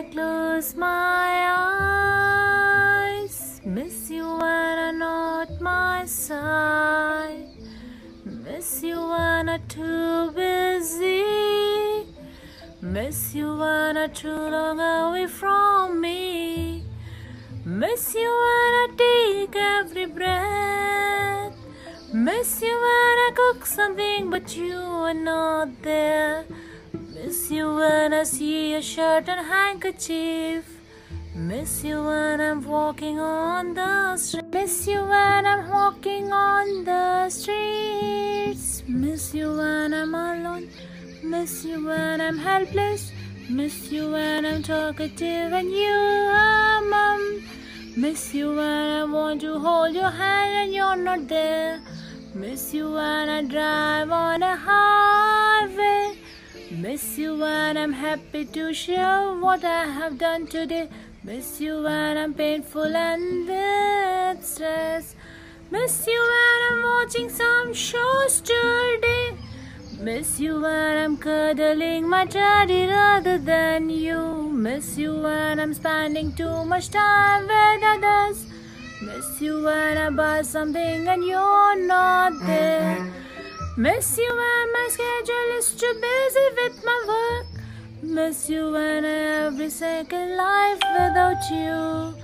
I close my eyes. Miss you when I'm not my side. Miss you when I'm too busy. Miss you when I'm too long away from me. Miss you when I take every breath. Miss you when I cook something, but you are not there. Miss you when I see your shirt and handkerchief. Miss you when I'm walking on the street. Miss you when I'm walking on the streets. Miss you when I'm alone. Miss you when I'm helpless. Miss you when I'm talkative and you are mum. Miss you when I want to hold your hand and you're not there. Miss you when I drive on a highway. Miss you when I'm happy to share what I have done today. Miss you when I'm painful and with stress. Miss you when I'm watching some shows today. Miss you when I'm cuddling my daddy rather than you. Miss you when I'm spending too much time with others. Miss you when I buy something and you're not there. Miss you when my schedule is too busy with my work. Miss you when every second life without you.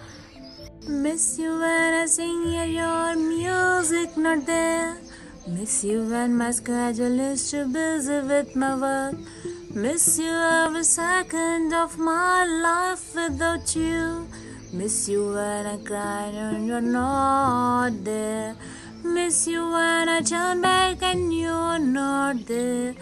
Miss you when I sing hear your music not there. Miss you when my schedule is too busy with my work. Miss you every second of my life without you. Miss you when I cry and you're not there. Miss you when I turn back and you're not there.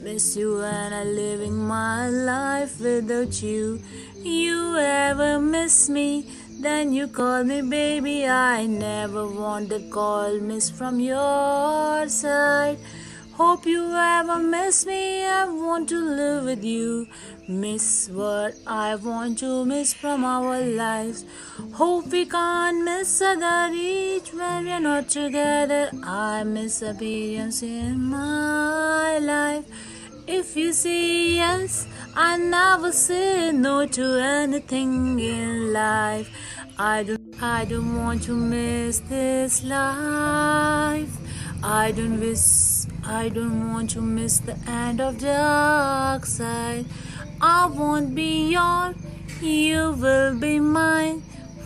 Miss you when I'm living my life without you. You ever miss me? Then you call me baby. I never want the call miss from your side. Hope you ever miss me. I want to live with you. Miss what I want to miss from our lives. Hope we can't miss other each when we're not together. I miss appearance in my life. If you say yes, I never say no to anything in life. I don't, I don't want to miss this life. I don't wish, I don't want to miss the end of dark side. I won't be yours, you will be mine.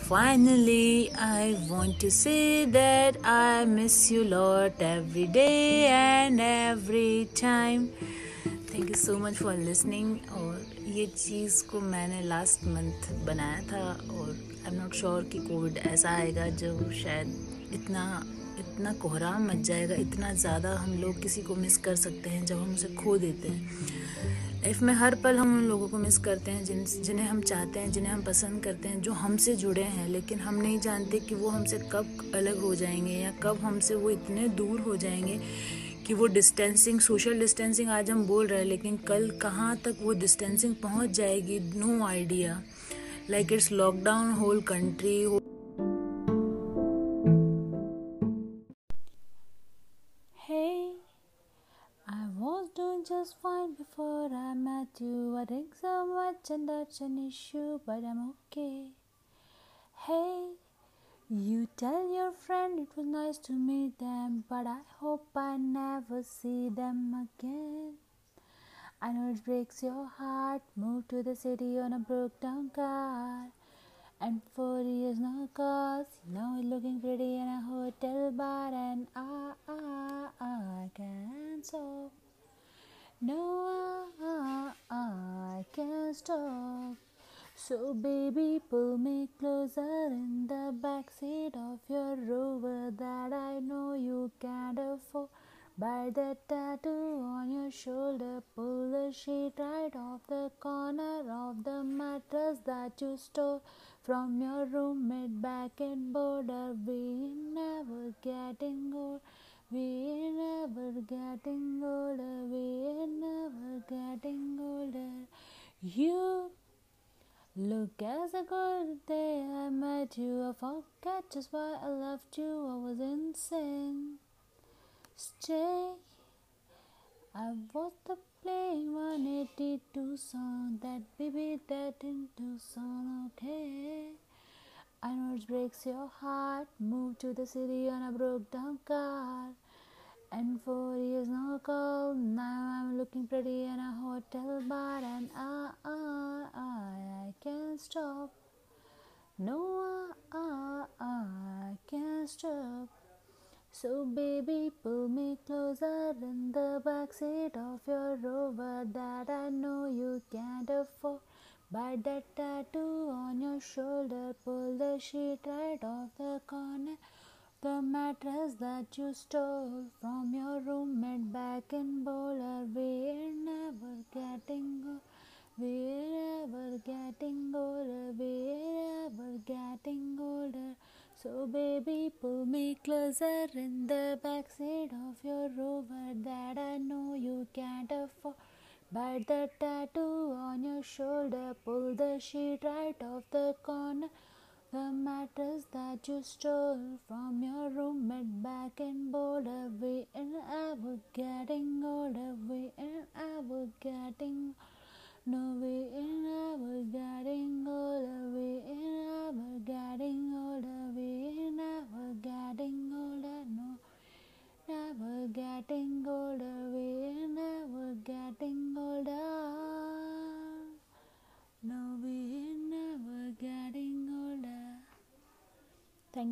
Finally, I want to say that I miss you, Lord, every day and every time. Thank you so much for listening और ये चीज़ को मैंने last month बनाया था और I am not sure कि Covid ऐसा आएगा जो शायद इतना इतना कोहराम मच जाएगा, इतना ज़्यादा हम लोग किसी को मिस कर सकते हैं, जब हम उसे खो देते हैं। लाइफ में हर पल हम उन लोगों को मिस करते हैं, जिन, जिन्हें हम चाहते हैं, जिन्हें हम पसंद करते हैं, जो हमसे जुड़े हैं, लेकिन हम नहीं जानते कि वो हमसे कब अलग हो जाएँगे या कब हमसे वो इतने दूर हो जाएँगे कि वो डिस्टेंसिंग सोशल डिस्टेंसिंग आज हम बोल रहे हैं, लेकिन कल कहाँ तक वो डिस्टेंसिंग पहुँच जाएगी? No idea like it's locked down whole country hey i was doing just fine before i met you i drink so much and that's an issue but i'm okay hey you tell your friend it was nice to meet them, but I hope I never see them again. I know it breaks your heart. Moved to the city on a broke down car. And four years no cause. Now you're looking pretty in a hotel bar, and I, I, I can't stop. No, I, I can't stop. So, baby, pull me closer in the backseat of your rover that I know you can't afford. Buy the tattoo on your shoulder, pull the sheet right off the corner of the mattress that you stole from your roommate back in Boulder. We never getting old. We never getting older. We never getting older. You Look as a good day I met you. I forget just why I left you. I was insane. Stay. I was the Blink-182 song that baby that into song okay. I know it breaks your heart. Moved to the city on a broke down car. And four years no call. Now I'm looking pretty in a hotel bar, and I, I, I, I can't stop. No, I, I, I can't stop. So baby, pull me closer in the backseat of your rover that I know you can't afford. Bite that tattoo on your shoulder, pull the sheet right off the corner. The mattress that you stole from your roommate back in Boulder. We're never getting old. We're never getting older. We're never getting older. So baby, pull me closer in the backseat of your rover that I know you can't afford. Bite the tattoo on your shoulder, pull the sheet right off the corner. The mattress that you stole from your roommate back in Boulder. We I ever getting older. We I ever getting. No, we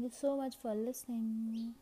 you so much for listening.